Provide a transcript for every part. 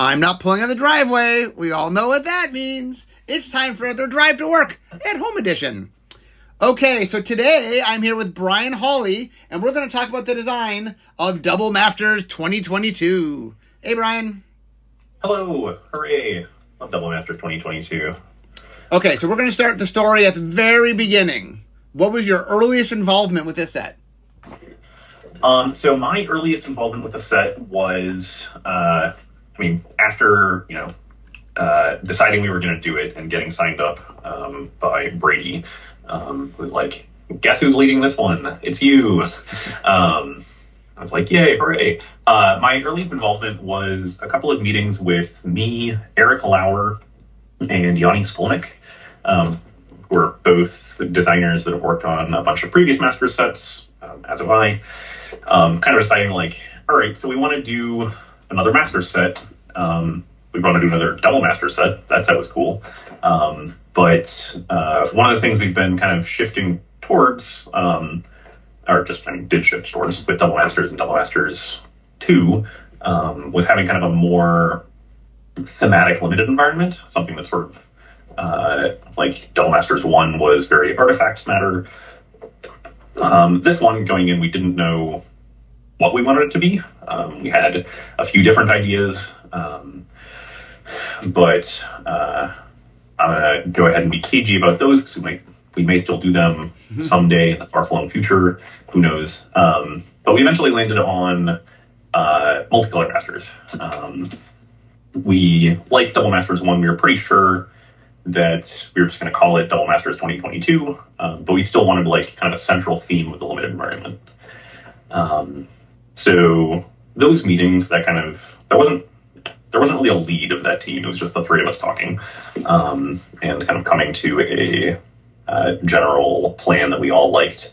I'm not pulling on the driveway. We all know what that means. It's time for another drive to work at home edition. Okay, so today I'm here with Brian Hawley, and we're going to talk about the design of Double Masters 2022. Hey, Brian. Hello, hooray! Love Double Masters 2022. Okay, so we're going to start the story at the very beginning. What was your earliest involvement with this set? Um, so my earliest involvement with the set was, uh, I mean, after you know, uh, deciding we were going to do it and getting signed up um, by Brady, um, like, guess who's leading this one? It's you. Um, I was like, yay, hooray. Uh, my early involvement was a couple of meetings with me, Eric Lauer, and Yoni Skolnik. Um, who are both designers that have worked on a bunch of previous master sets, um, as have I. Um, kind of deciding like, all right, so we want to do another master set. Um, we want to do another double master set. That set was cool. Um, but uh, one of the things we've been kind of shifting towards, um, or just I mean, did shift towards with double masters and double masters two, um, was having kind of a more thematic limited environment, something that sort of uh, like Double Masters 1 was very artifacts matter. Um, this one going in, we didn't know what we wanted it to be. Um, we had a few different ideas, um, but uh, I'm to go ahead and be cagey about those because we, might, we may still do them mm-hmm. someday in the far flung future. Who knows? Um, but we eventually landed on uh, multicolor masters. Um, we, liked Double Masters 1, we were pretty sure that we were just going to call it Double Masters 2022, um, but we still wanted like kind of a central theme with the limited environment. Um, so those meetings, that kind of there wasn't there wasn't really a lead of that team. It was just the three of us talking um, and kind of coming to a, general plan that we all liked.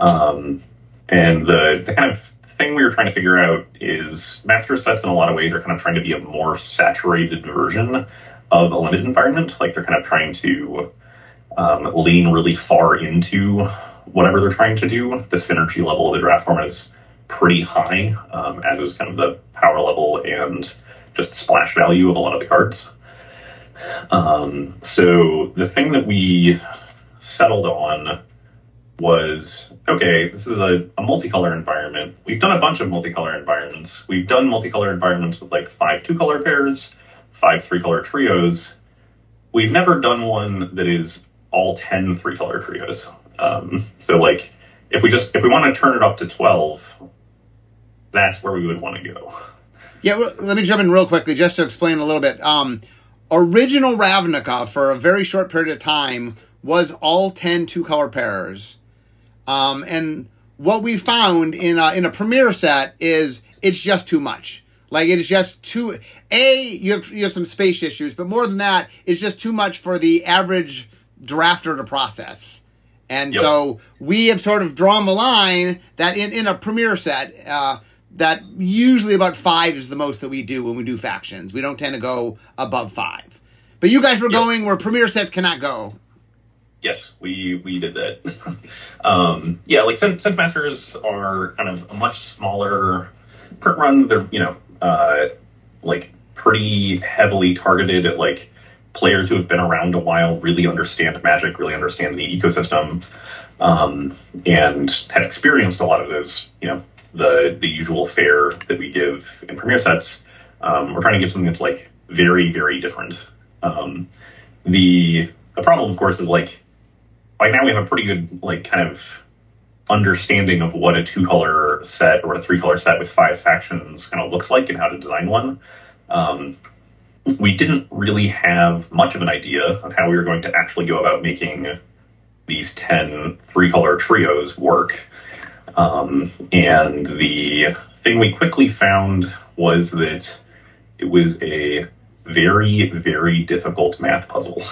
Um, and the the kind of thing we were trying to figure out is master sets in a lot of ways are kind of trying to be a more saturated version of a limited environment. Like they're kind of trying to um, lean really far into whatever they're trying to do. The synergy level of the draft format is pretty high, um, as is kind of the power level and just splash value of a lot of the cards. Um, so the thing that we settled on was okay, this is a, a, multicolor environment. We've done a bunch of multicolor environments. We've done multicolor environments with like five two color pairs five three color trios. We've never done one that is all 10 three color trios. Um, so like if we just if we want to turn it up to 12, that's where we would want to go. Yeah, well, let me jump in real quickly just to explain a little bit. Um, original Ravnica for a very short period of time was all 10 two color pairs. Um, and what we found in a, in a premiere set is it's just too much. Like it is just too. A you have you have some space issues, but more than that, it's just too much for the average drafter to process. And yep. so we have sort of drawn the line that in, in a premiere set, uh, that usually about five is the most that we do when we do factions. We don't tend to go above five. But you guys were yep. going where premiere sets cannot go. Yes, we we did that. um, yeah, like Synth Masters are kind of a much smaller print run. They're you know uh, like pretty heavily targeted at like players who have been around a while, really understand Magic, really understand the ecosystem, um, and have experienced a lot of those. You know, the the usual fare that we give in premiere sets. Um, we're trying to give something that's like very very different. Um, the the problem, of course, is like by now we have a pretty good like kind of understanding of what a two color set or a three color set with five factions kind of looks like and how to design one. Um, we didn't really have much of an idea of how we were going to actually go about making these 10 three color trios work. Um, and the thing we quickly found was that it was a very, very difficult math puzzle.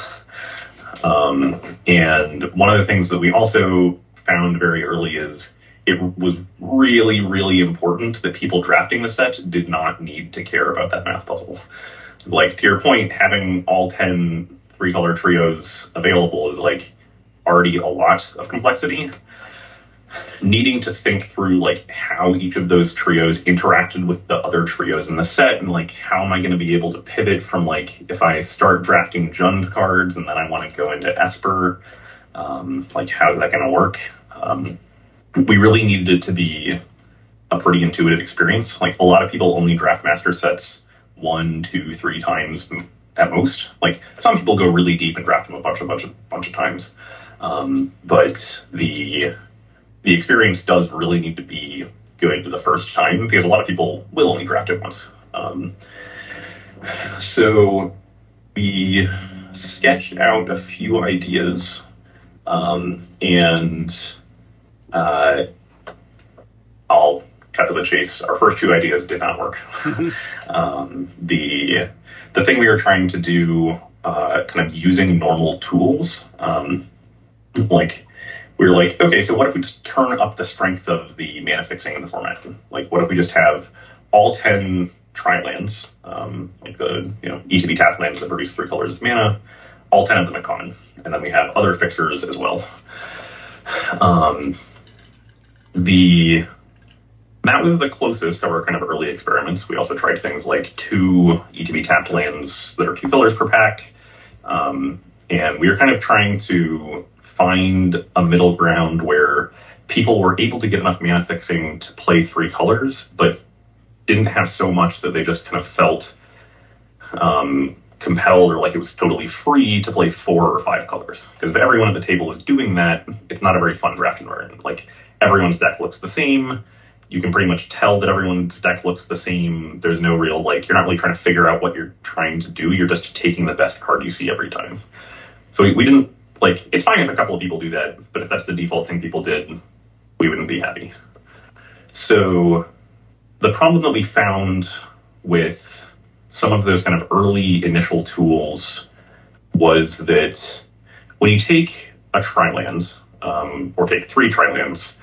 Um, and one of the things that we also found very early is it was really, really important that people drafting the set did not need to care about that math puzzle. Like, to your point, having all 10 three color trios available is like already a lot of complexity. Needing to think through like how each of those trios interacted with the other trios in the set and like how am I going to be able to pivot from like if I start drafting Jund cards and then I want to go into Esper, um, like how's that going to work? Um, we really needed it to be a pretty intuitive experience. Like a lot of people only draft master sets one, two, three times at most. Like some people go really deep and draft them a bunch, a bunch, a bunch of times. Um, but the the experience does really need to be good the first time because a lot of people will only draft it once. Um, so we sketched out a few ideas um, and uh, I'll cut to the chase. Our first two ideas did not work. um, the the thing we were trying to do, uh, kind of using normal tools, um, like we were like, okay, so what if we just turn up the strength of the mana fixing in the format? Like, what if we just have all ten tri-lands, um, like the you know ETB tap lands that produce three colors of mana, all ten of them in common, and then we have other fixers as well. Um, the that was the closest of our kind of early experiments. We also tried things like two ETB tapped lands that are two colors per pack. Um, and we were kind of trying to find a middle ground where people were able to get enough mana fixing to play three colors, but didn't have so much that they just kind of felt um, compelled or like it was totally free to play four or five colors. Because if everyone at the table is doing that, it's not a very fun draft environment. Like everyone's deck looks the same you can pretty much tell that everyone's deck looks the same. There's no real like you're not really trying to figure out what you're trying to do. You're just taking the best card you see every time. So we, we didn't like it's fine if a couple of people do that, but if that's the default thing people did, we wouldn't be happy. So the problem that we found with some of those kind of early initial tools was that when you take a triland, um, or take three trilands,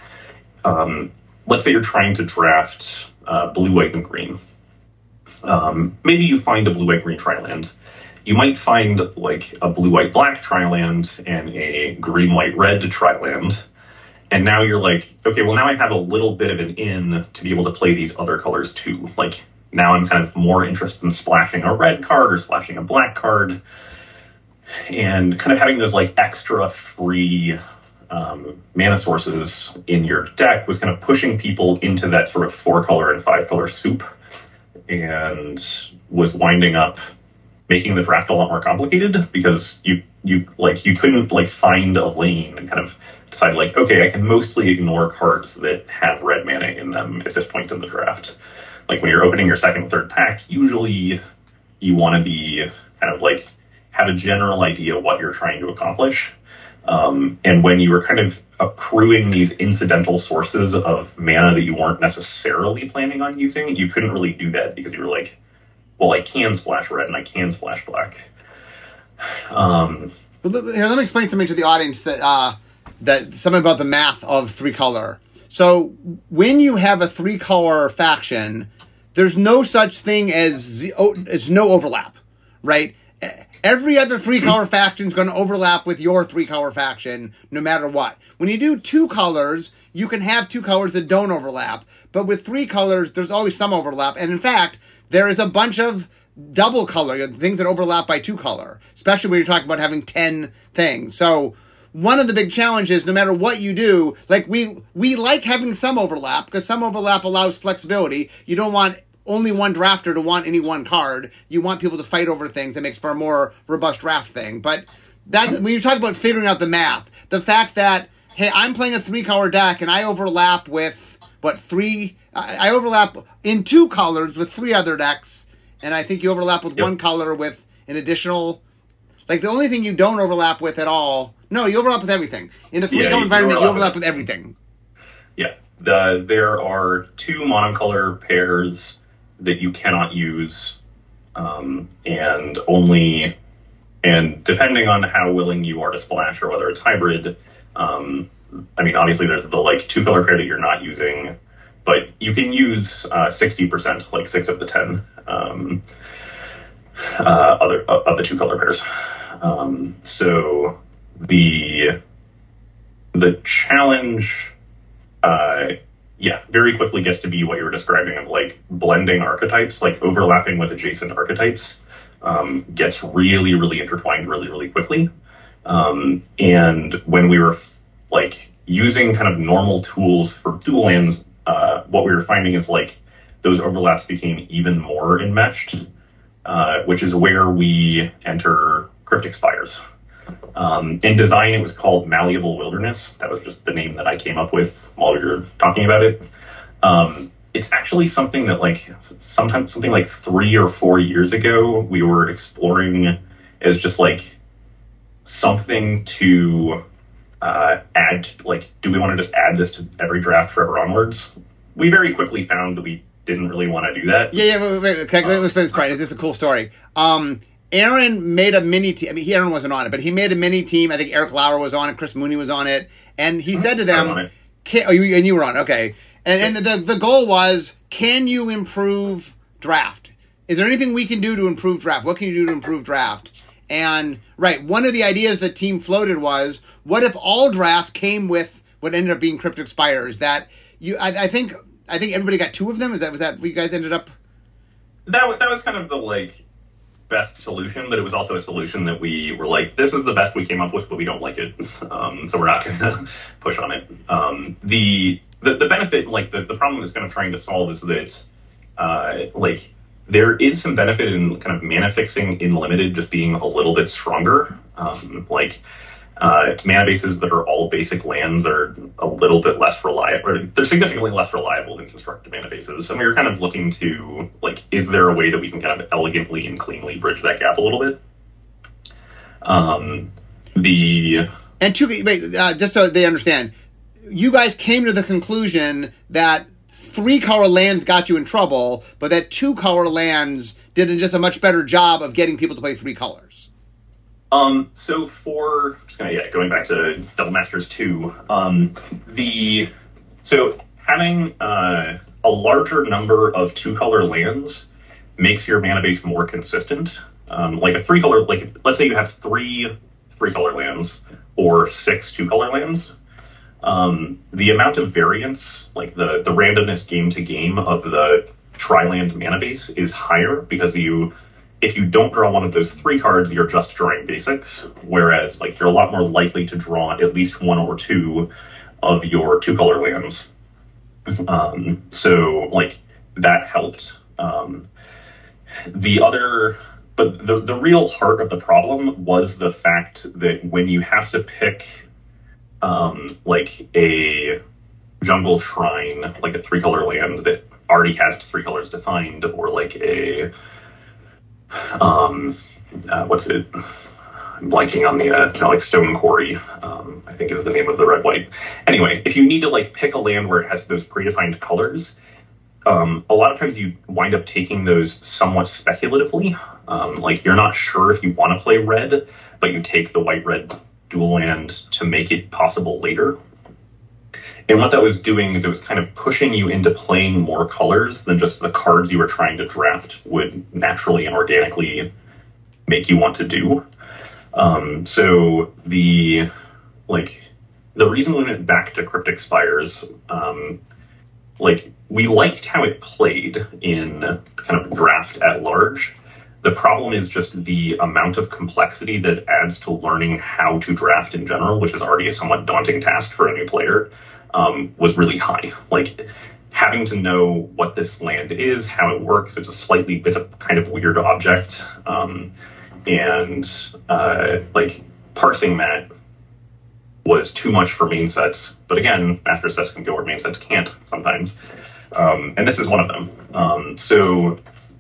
um, let's say you're trying to draft uh, blue, white, and green. Um, maybe you find a blue, white, green triland. You might find like a blue, white, black triland and a green, white, red triland. And now you're like, okay, well, now I have a little bit of an in to be able to play these other colors too. Like, now I'm kind of more interested in splashing a red card or splashing a black card and kind of having those like extra free um, mana sources in your deck was kind of pushing people into that sort of four color and five color soup and was winding up making the draft a lot more complicated because you you like you couldn't like find a lane and kind of decide like okay I can mostly ignore cards that have red mana in them at this point in the draft. Like when you're opening your second third pack, usually you want to be kind of like have a general idea what you're trying to accomplish um, and when you were kind of accruing these incidental sources of mana that you weren't necessarily planning on using, you couldn't really do that because you were like, well, I can splash red and I can splash black. Um, well, here, let me explain something to the audience that uh, that something about the math of three color. So when you have a three color faction, there's no such thing as as no overlap, right? Every other three color faction is going to overlap with your three color faction no matter what. When you do two colors, you can have two colors that don't overlap. But with three colors, there's always some overlap. And in fact, there is a bunch of double color, things that overlap by two color, especially when you're talking about having 10 things. So, one of the big challenges, no matter what you do, like we we like having some overlap because some overlap allows flexibility. You don't want only one drafter to want any one card. You want people to fight over things. That makes for a more robust draft thing. But that when you talk about figuring out the math, the fact that hey, I'm playing a three color deck and I overlap with what three? I, I overlap in two colors with three other decks, and I think you overlap with yep. one color with an additional. Like the only thing you don't overlap with at all. No, you overlap with everything. In a three color yeah, environment, you overlap with everything. Yeah. The, there are two monocolor pairs that you cannot use, um, and only and depending on how willing you are to splash or whether it's hybrid, um, I mean, obviously there's the like two color pair that you're not using, but you can use uh, sixty percent, like six of the ten um, uh, other uh, of the two color pairs. Um, so the the challenge uh, yeah, very quickly gets to be what you were describing of like blending archetypes, like overlapping with adjacent archetypes, um, gets really, really intertwined really, really quickly. Um, and when we were like using kind of normal tools for dual lands, uh, what we were finding is like those overlaps became even more enmeshed, uh, which is where we enter Cryptic Spires. Um, in design, it was called Malleable Wilderness. That was just the name that I came up with while we were talking about it. Um, it's actually something that, like, sometimes something like three or four years ago, we were exploring as just like something to uh, add. Like, do we want to just add this to every draft forever onwards? We very quickly found that we didn't really want to do that. Yeah, yeah. Wait, wait, okay, let's play this part. This is a cool story. Um, Aaron made a mini team. I mean, he, Aaron wasn't on it, but he made a mini team. I think Eric Lauer was on it. Chris Mooney was on it, and he said to them, can, "Oh, you and you were on okay." And, and the the goal was, can you improve draft? Is there anything we can do to improve draft? What can you do to improve draft? And right, one of the ideas the team floated was, what if all drafts came with what ended up being Cryptic Spires? That you, I, I think, I think everybody got two of them. Is that was that you guys ended up? That that was kind of the like best solution, but it was also a solution that we were like, this is the best we came up with, but we don't like it, um, so we're not going to push on it. Um, the, the, the benefit, like the, the problem that's kind of trying to solve is that, uh, like there is some benefit in kind of mana fixing in limited just being a little bit stronger. Um, like uh, mana bases that are all basic lands are a little bit less reliable. They're significantly less reliable than constructed mana bases. And we were kind of looking to like, is there a way that we can kind of elegantly and cleanly bridge that gap a little bit? Um, the and two, wait, uh, just so they understand, you guys came to the conclusion that three color lands got you in trouble, but that two color lands did just a much better job of getting people to play three colors. Um, so for gonna, yeah, going back to Double Masters two, um, the so having uh, a larger number of two color lands makes your mana base more consistent. Um, like a three color, like let's say you have three three color lands or six two color lands. Um, the amount of variance, like the the randomness game to game of the tri-land mana base is higher because you if you don't draw one of those three cards, you're just drawing basics. Whereas, like, you're a lot more likely to draw at least one or two of your two color lands. Um, so, like, that helped. Um, the other, but the, the real heart of the problem was the fact that when you have to pick, um, like, a jungle shrine, like a three color land that already has three colors defined, or like a um, uh, what's it? I'm blanking on the uh, like Stone Quarry. Um, I think is the name of the red white. Anyway, if you need to like pick a land where it has those predefined colors, um, a lot of times you wind up taking those somewhat speculatively. Um, like you're not sure if you want to play red, but you take the white red dual land to make it possible later. And what that was doing is it was kind of pushing you into playing more colors than just the cards you were trying to draft would naturally and organically make you want to do. Um, so the like the reason we went back to Cryptic Spires, um, like we liked how it played in kind of draft at large. The problem is just the amount of complexity that adds to learning how to draft in general, which is already a somewhat daunting task for a new player um, was really high. Like having to know what this land is, how it works. It's a slightly, it's a kind of weird object, um, and uh, like parsing that was too much for main sets. But again, master sets can go where main sets can't sometimes, um, and this is one of them. Um, so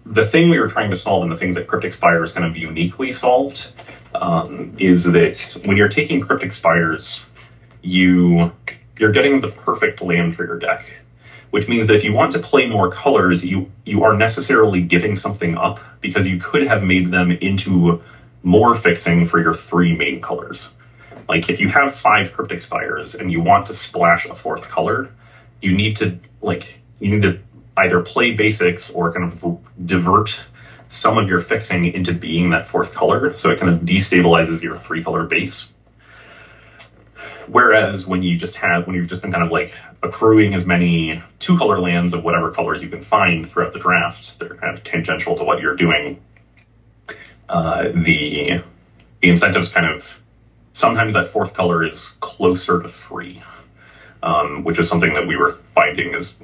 the thing we were trying to solve, and the things that Cryptic Spires kind of uniquely solved, um, is that when you're taking Cryptic Spires, you you're getting the perfect land for your deck, which means that if you want to play more colors, you you are necessarily giving something up because you could have made them into more fixing for your three main colors. Like if you have five cryptic spires and you want to splash a fourth color, you need to like you need to either play basics or kind of divert some of your fixing into being that fourth color, so it kind of destabilizes your three color base. Whereas when you just have, when you've just been kind of like accruing as many two color lands of whatever colors you can find throughout the draft, they're kind of tangential to what you're doing. Uh, the the incentives kind of sometimes that fourth color is closer to free, um, which is something that we were finding is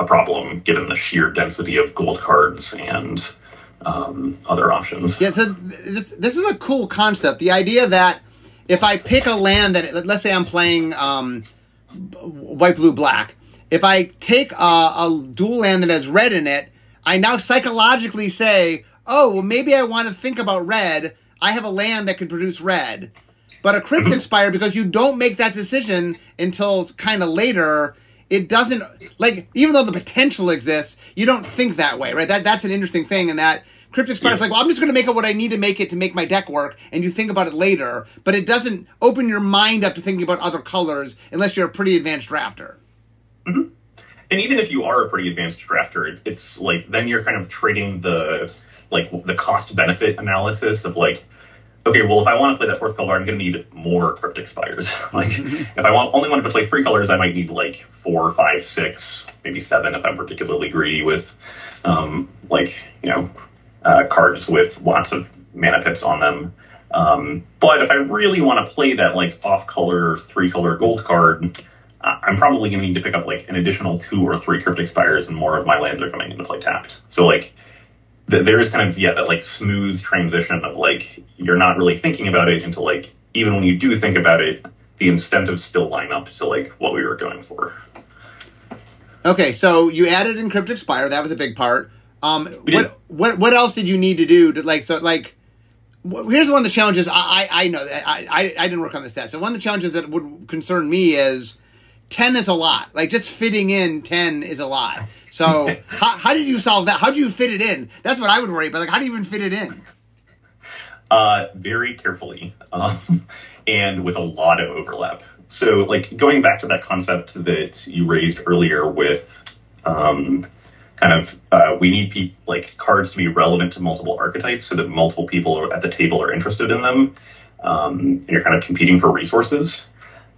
a problem given the sheer density of gold cards and um, other options. Yeah, so this, this is a cool concept. The idea that if I pick a land that, let's say I'm playing um, white, blue, black, if I take a, a dual land that has red in it, I now psychologically say, oh, well, maybe I want to think about red. I have a land that could produce red. But a cryptic mm-hmm. spire, because you don't make that decision until kind of later, it doesn't like even though the potential exists, you don't think that way, right? That that's an interesting thing, and that Cryptic Spire's yeah. like, well, I'm just going to make it what I need to make it to make my deck work, and you think about it later, but it doesn't open your mind up to thinking about other colors unless you're a pretty advanced drafter. Mm-hmm. And even if you are a pretty advanced drafter, it, it's like then you're kind of trading the like the cost benefit analysis of like okay, well, if I want to play that fourth color, I'm going to need more cryptic spires. like, if I want only wanted to play three colors, I might need like four, five, six, maybe seven if I'm particularly greedy with, um, like you know, uh, cards with lots of mana pips on them. Um, but if I really want to play that like off-color three color gold card, I'm probably going to need to pick up like an additional two or three cryptic spires, and more of my lands are coming into play tapped. So like there is kind of yeah that like smooth transition of like you're not really thinking about it until like even when you do think about it, the incentives still line up to like what we were going for. Okay, so you added in expire. That was a big part. Um, what what what else did you need to do to like so like? Here's one of the challenges I I, I know I, I I didn't work on the set. So one of the challenges that would concern me is ten is a lot. Like just fitting in ten is a lot. So how, how did you solve that? How do you fit it in? That's what I would worry about. Like how do you even fit it in? Uh, very carefully, um, and with a lot of overlap. So like going back to that concept that you raised earlier with. Um, kind of uh, we need pe- like cards to be relevant to multiple archetypes so that multiple people at the table are interested in them um, and you're kind of competing for resources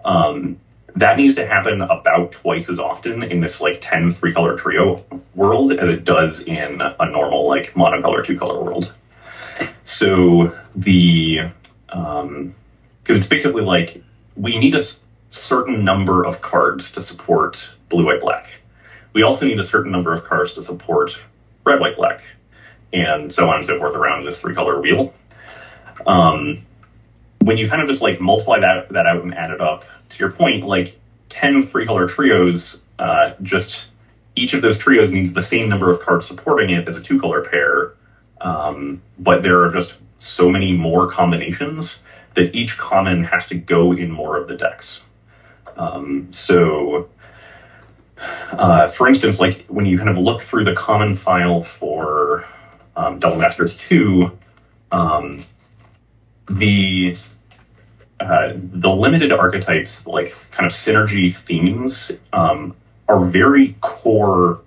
um, that needs to happen about twice as often in this like 10 three color trio world as it does in a normal like monocolor two color world so the because it's basically like we need a certain number of cards to support blue white black we also need a certain number of cards to support red white black and so on and so forth around this three color wheel um, when you kind of just like multiply that that out and add it up to your point, like 10 three color trios, uh, just each of those trios needs the same number of cards supporting it as a two color pair. Um, but there are just so many more combinations that each common has to go in more of the decks. Um, so, uh, for instance, like when you kind of look through the common file for um, Double Masters 2, um, the uh, the limited archetypes, like kind of synergy themes, um, are very core,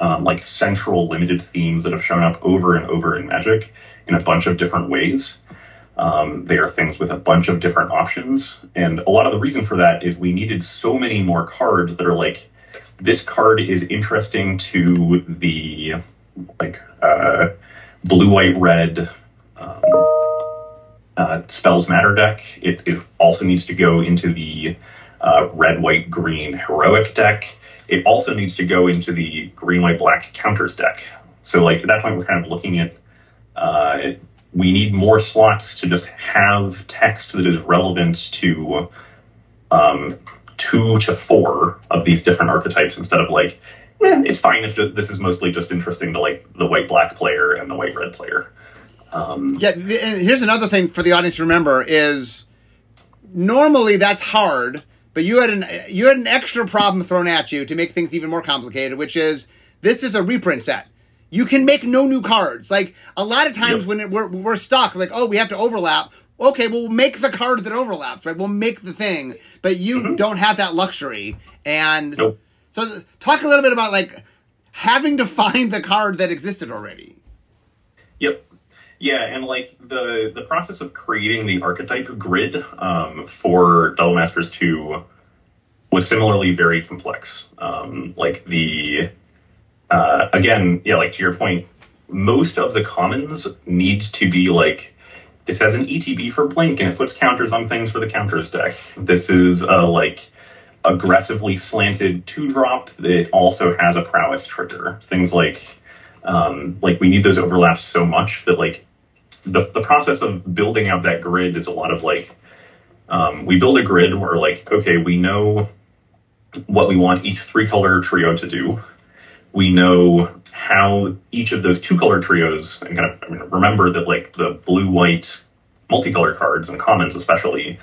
um, like central limited themes that have shown up over and over in Magic in a bunch of different ways. Um, they are things with a bunch of different options, and a lot of the reason for that is we needed so many more cards that are like, this card is interesting to the like uh, blue, white, red. Um, uh, spells matter deck. It, it, also needs to go into the uh, red, white, green heroic deck. It also needs to go into the green, white, black counters deck. So, like at that point, we're kind of looking at uh, we need more slots to just have text that is relevant to um, two to four of these different archetypes instead of like eh, it's fine if this is mostly just interesting to like the white black player and the white red player. Um, yeah, here's another thing for the audience to remember is normally that's hard, but you had an you had an extra problem thrown at you to make things even more complicated, which is this is a reprint set. You can make no new cards. Like a lot of times yep. when it, we're we're stuck, like oh we have to overlap. Okay, well, we'll make the card that overlaps, right? We'll make the thing, but you mm-hmm. don't have that luxury. And nope. so, talk a little bit about like having to find the card that existed already. Yep Yeah, and like the the process of creating the archetype grid um, for Double Masters two was similarly very complex. Um, like the uh, again, yeah, like to your point, most of the commons need to be like this has an ETB for blink and it puts counters on things for the counters deck. This is a like aggressively slanted two drop that also has a prowess trigger. Things like um, like we need those overlaps so much that like the the process of building out that grid is a lot of like um, we build a grid where like okay we know what we want each three color trio to do. We know how each of those two color trios and kind of I mean, remember that like the blue white multicolor cards and commons especially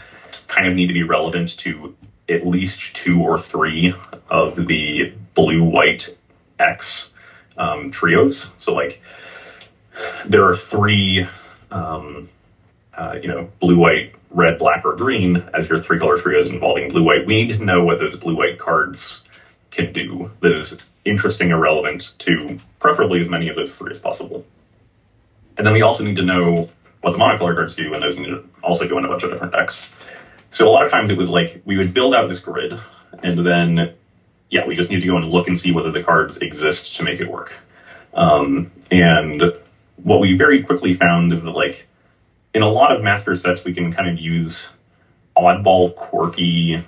kind of need to be relevant to at least two or three of the blue white X um, trios. So like there are three, um, uh, you know, blue white, red, black, or green as your three color trios involving blue white. We need to know what those blue white cards can do is interesting or relevant to preferably as many of those three as possible. And then we also need to know what the monocolor cards do, and those need to also go in a bunch of different decks. So a lot of times it was like we would build out this grid, and then yeah, we just need to go and look and see whether the cards exist to make it work. Um, and what we very quickly found is that like in a lot of master sets we can kind of use oddball, quirky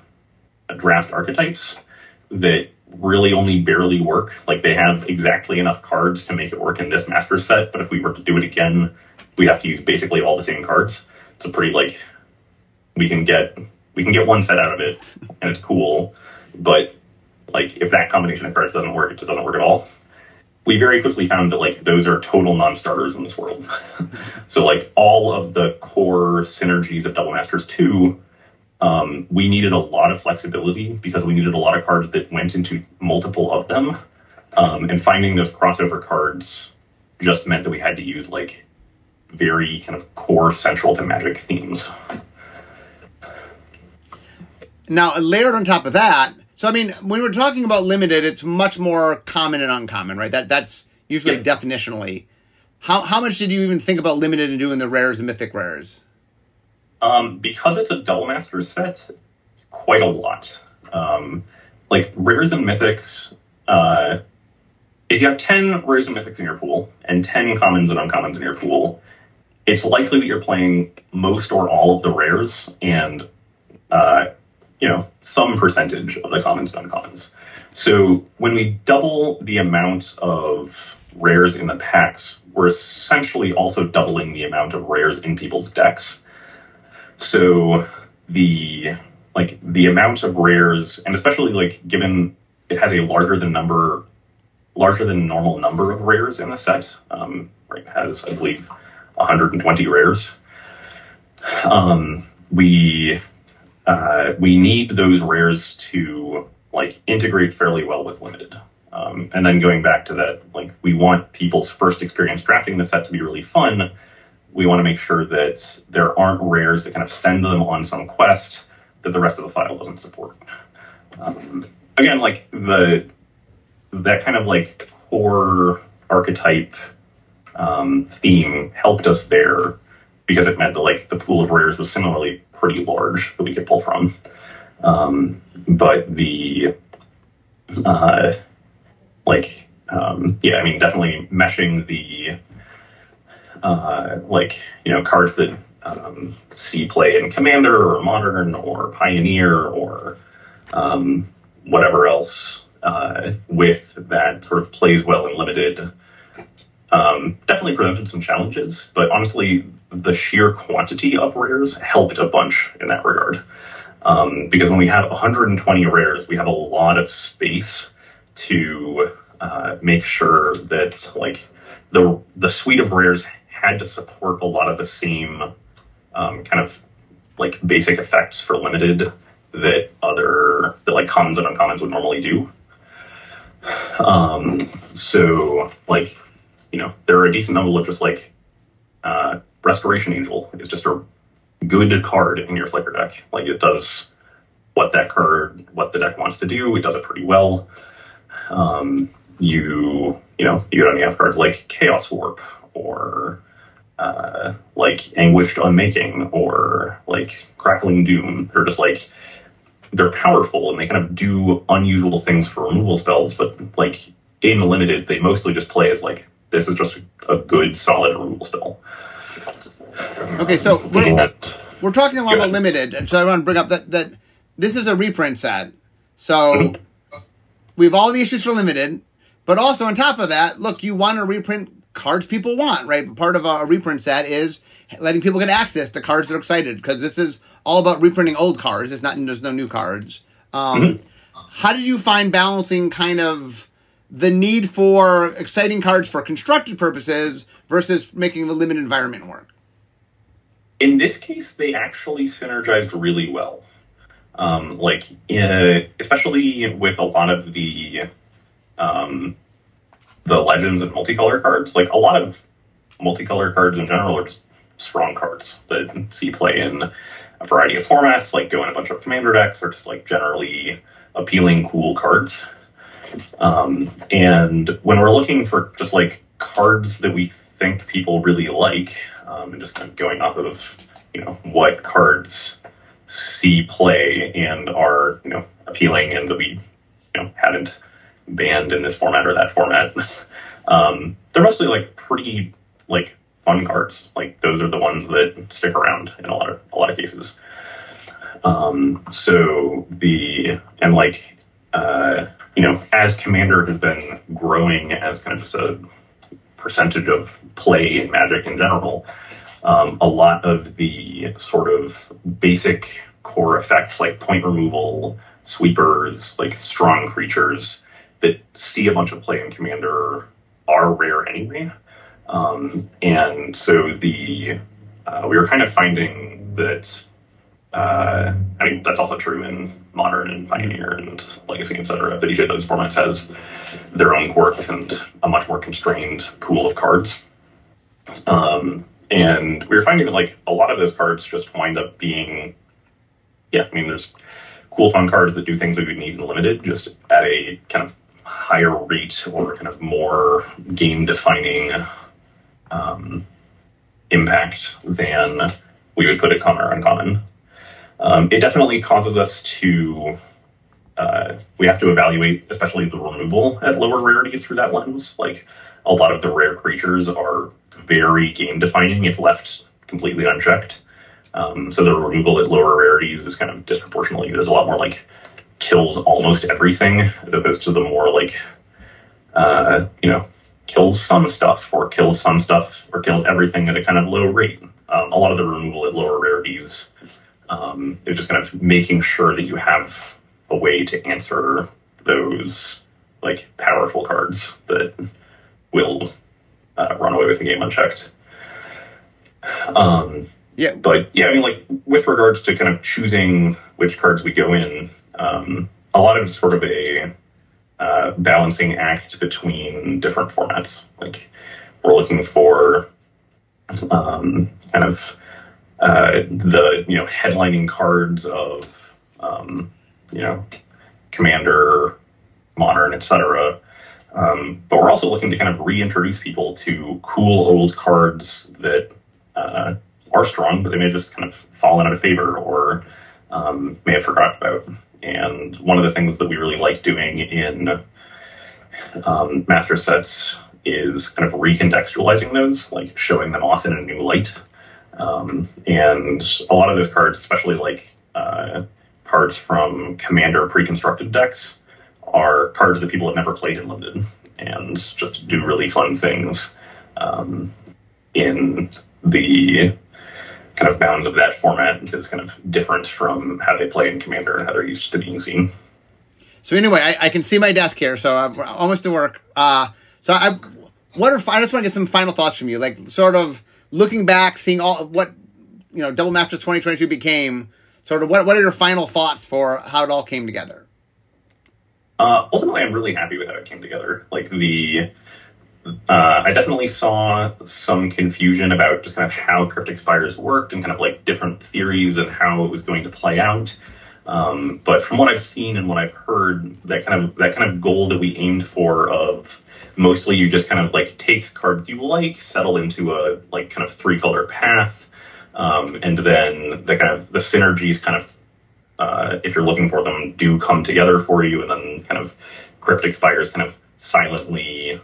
draft archetypes that really only barely work. Like they have exactly enough cards to make it work in this master set, but if we were to do it again, we'd have to use basically all the same cards. It's a pretty like we can get we can get one set out of it and it's cool, but like if that combination of cards doesn't work, it doesn't work at all. We very quickly found that like those are total non-starters in this world. so like all of the core synergies of Double Masters 2, um, we needed a lot of flexibility because we needed a lot of cards that went into multiple of them. Um, and finding those crossover cards just meant that we had to use like very kind of core central to magic themes. Now, layered on top of that, so I mean, when we're talking about limited, it's much more common and uncommon, right? That that's usually yeah. definitionally. How how much did you even think about limited and doing the rares and mythic rares? Um, because it's a double master set, quite a lot. Um, like rares and mythics, uh, if you have ten rares and mythics in your pool and ten commons and uncommons in your pool, it's likely that you're playing most or all of the rares and uh, you know, some percentage of the commons and uncommons. So when we double the amount of rares in the packs, we're essentially also doubling the amount of rares in people's decks. So the like the amount of rares, and especially like given it has a larger than number, larger than normal number of rares in the set, um, right? Has I believe 120 rares. Um, we uh, we need those rares to like integrate fairly well with limited. Um, and then going back to that, like we want people's first experience drafting the set to be really fun. We want to make sure that there aren't rares that kind of send them on some quest that the rest of the file doesn't support. Um, again, like the that kind of like core archetype um, theme helped us there because it meant that like the pool of rares was similarly pretty large that we could pull from. Um, but the uh, like um, yeah, I mean definitely meshing the uh, like you know cards that um, see play in Commander or Modern or Pioneer or um, whatever else uh, with that sort of plays well in limited. Um, definitely presented some challenges, but honestly, the sheer quantity of rares helped a bunch in that regard. Um, because when we have 120 rares, we have a lot of space to uh, make sure that like the the suite of rares had to support a lot of the same um, kind of like basic effects for limited that other that like commons and uncommons would normally do. Um, so like you know there are a decent number of just like uh, Restoration Angel is just a good card in your Flicker deck. Like it does what that card, what the deck wants to do. It does it pretty well. Um, you, you know, you don't have cards like Chaos Warp or uh, like Anguished Unmaking or like Crackling Doom. They're just like they're powerful and they kind of do unusual things for removal spells, but like in limited, they mostly just play as like this is just a good solid removal spell. Okay, so we're, we're talking a lot about limited, and so I want to bring up that that this is a reprint set. So mm-hmm. we have all the issues for limited, but also on top of that, look, you want to reprint cards people want, right? Part of a reprint set is letting people get access to cards they're excited because this is all about reprinting old cards. It's not there's no new cards. Um, mm-hmm. How did you find balancing kind of the need for exciting cards for constructed purposes versus making the limited environment work? In this case, they actually synergized really well. Um, like, in, especially with a lot of the um, the legends and multicolor cards. Like a lot of multicolor cards in general are strong cards that see play in a variety of formats, like go in a bunch of commander decks, or just like generally appealing, cool cards. Um, and when we're looking for just like cards that we think people really like, um, and just kind of going off of you know what cards see play and are you know appealing and that we you know haven't banned in this format or that format. um, they're mostly like pretty like fun cards. Like those are the ones that stick around in a lot of a lot of cases. Um, so the and like uh, you know as Commander has been growing as kind of just a percentage of play in Magic in general, um, a lot of the sort of basic core effects like point removal, sweepers, like strong creatures that see a bunch of play in Commander are rare anyway. Um, and so the uh, we were kind of finding that uh, I mean that's also true in modern and pioneer and legacy etc. But each of those formats has their own quirks and a much more constrained pool of cards. Um, and we were finding that like a lot of those cards just wind up being yeah, I mean there's cool fun cards that do things we would need in limited just at a kind of higher rate or kind of more game defining um, impact than we would put at common or uncommon. Um, it definitely causes us to uh, we have to evaluate, especially the removal at lower rarities through that lens. Like a lot of the rare creatures are very game defining if left completely unchecked. Um, so the removal at lower rarities is kind of disproportionately. There's a lot more like kills almost everything, as opposed to the more like, uh, you know, kills some stuff or kills some stuff or kills everything at a kind of low rate. Um, a lot of the removal at lower rarities um, is just kind of making sure that you have a way to answer those like powerful cards that will uh, run away with the game unchecked. Um, yeah, but yeah, I mean, like with regards to kind of choosing which cards we go in, um, a lot of sort of a uh, balancing act between different formats. Like we're looking for um, kind of uh, the you know headlining cards of um, you know Commander, Modern, etc. Um, but we're also looking to kind of reintroduce people to cool old cards that uh, are strong, but they may just kind of fallen out of favor or um, may have forgotten about. And one of the things that we really like doing in um, master sets is kind of recontextualizing those, like showing them off in a new light. Um, and a lot of those cards, especially like uh, cards from commander pre-constructed decks, are cards that people have never played in limited and just do really fun things um, in the kind of bounds of that format is kind of different from how they play in Commander and how they're used to being seen. So anyway, I, I can see my desk here, so I'm almost to work. Uh, so I, what are I just want to get some final thoughts from you, like sort of looking back, seeing all what you know, Double Masters 2022 became. Sort of what what are your final thoughts for how it all came together? Uh, ultimately, I'm really happy with how it came together. Like the uh, I definitely saw some confusion about just kind of how cryptic spires worked and kind of like different theories and how it was going to play out. Um, but from what I've seen and what I've heard, that kind of that kind of goal that we aimed for of mostly you just kind of like take cards you like, settle into a like kind of three color path, um, and then the kind of the synergies kind of uh, if you're looking for them do come together for you, and then kind of Cryptic Spires kind of silently,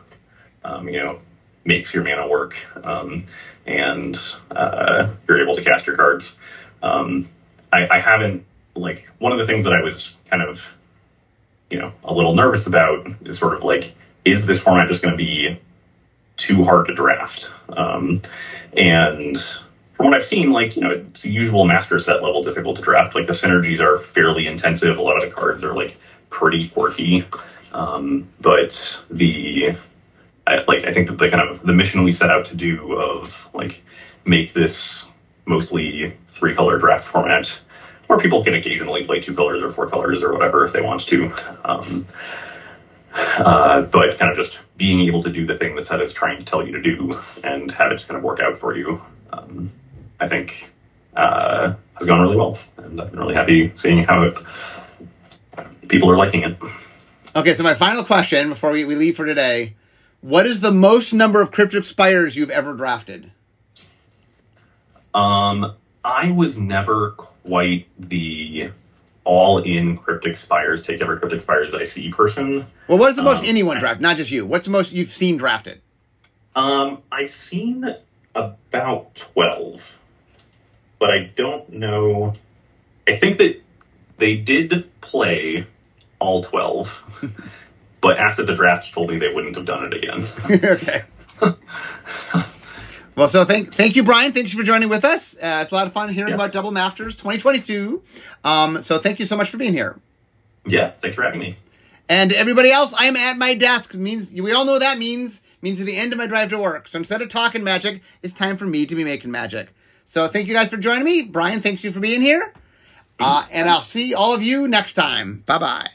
um, you know, makes your mana work, um, and uh, you're able to cast your cards. Um, I, I haven't like one of the things that I was kind of, you know, a little nervous about is sort of like, is this format just going to be too hard to draft? Um, and from what I've seen, like, you know, it's the usual master set level difficult to draft. Like the synergies are fairly intensive. A lot of the cards are like pretty quirky. Um, but the, I, like, I think that the kind of the mission we set out to do of like make this mostly three color draft format where people can occasionally play two colors or four colors or whatever if they want to. Um, uh, but kind of just being able to do the thing that set is trying to tell you to do and have it just kind of work out for you, um, I think uh, has gone really well. And I've been really happy seeing how it, people are liking it. Okay, so my final question before we, we leave for today what is the most number of Cryptic Spires you've ever drafted? Um, I was never quite the all in cryptic spires, take every cryptic spires I see person. Well, what is the most um, anyone draft? Not just you. What's the most you've seen drafted? Um, I've seen about twelve, but I don't know. I think that they did play all twelve, but after the draft told me they wouldn't have done it again. okay. Well, so thank thank you, Brian. Thanks for joining with us. Uh, it's a lot of fun hearing yeah. about Double Masters 2022. Um, so thank you so much for being here. Yeah, thanks for having me. And everybody else, I am at my desk. Means we all know what that means means to the end of my drive to work. So instead of talking magic, it's time for me to be making magic. So thank you guys for joining me. Brian, thanks you for being here. Uh, and I'll see all of you next time. Bye bye.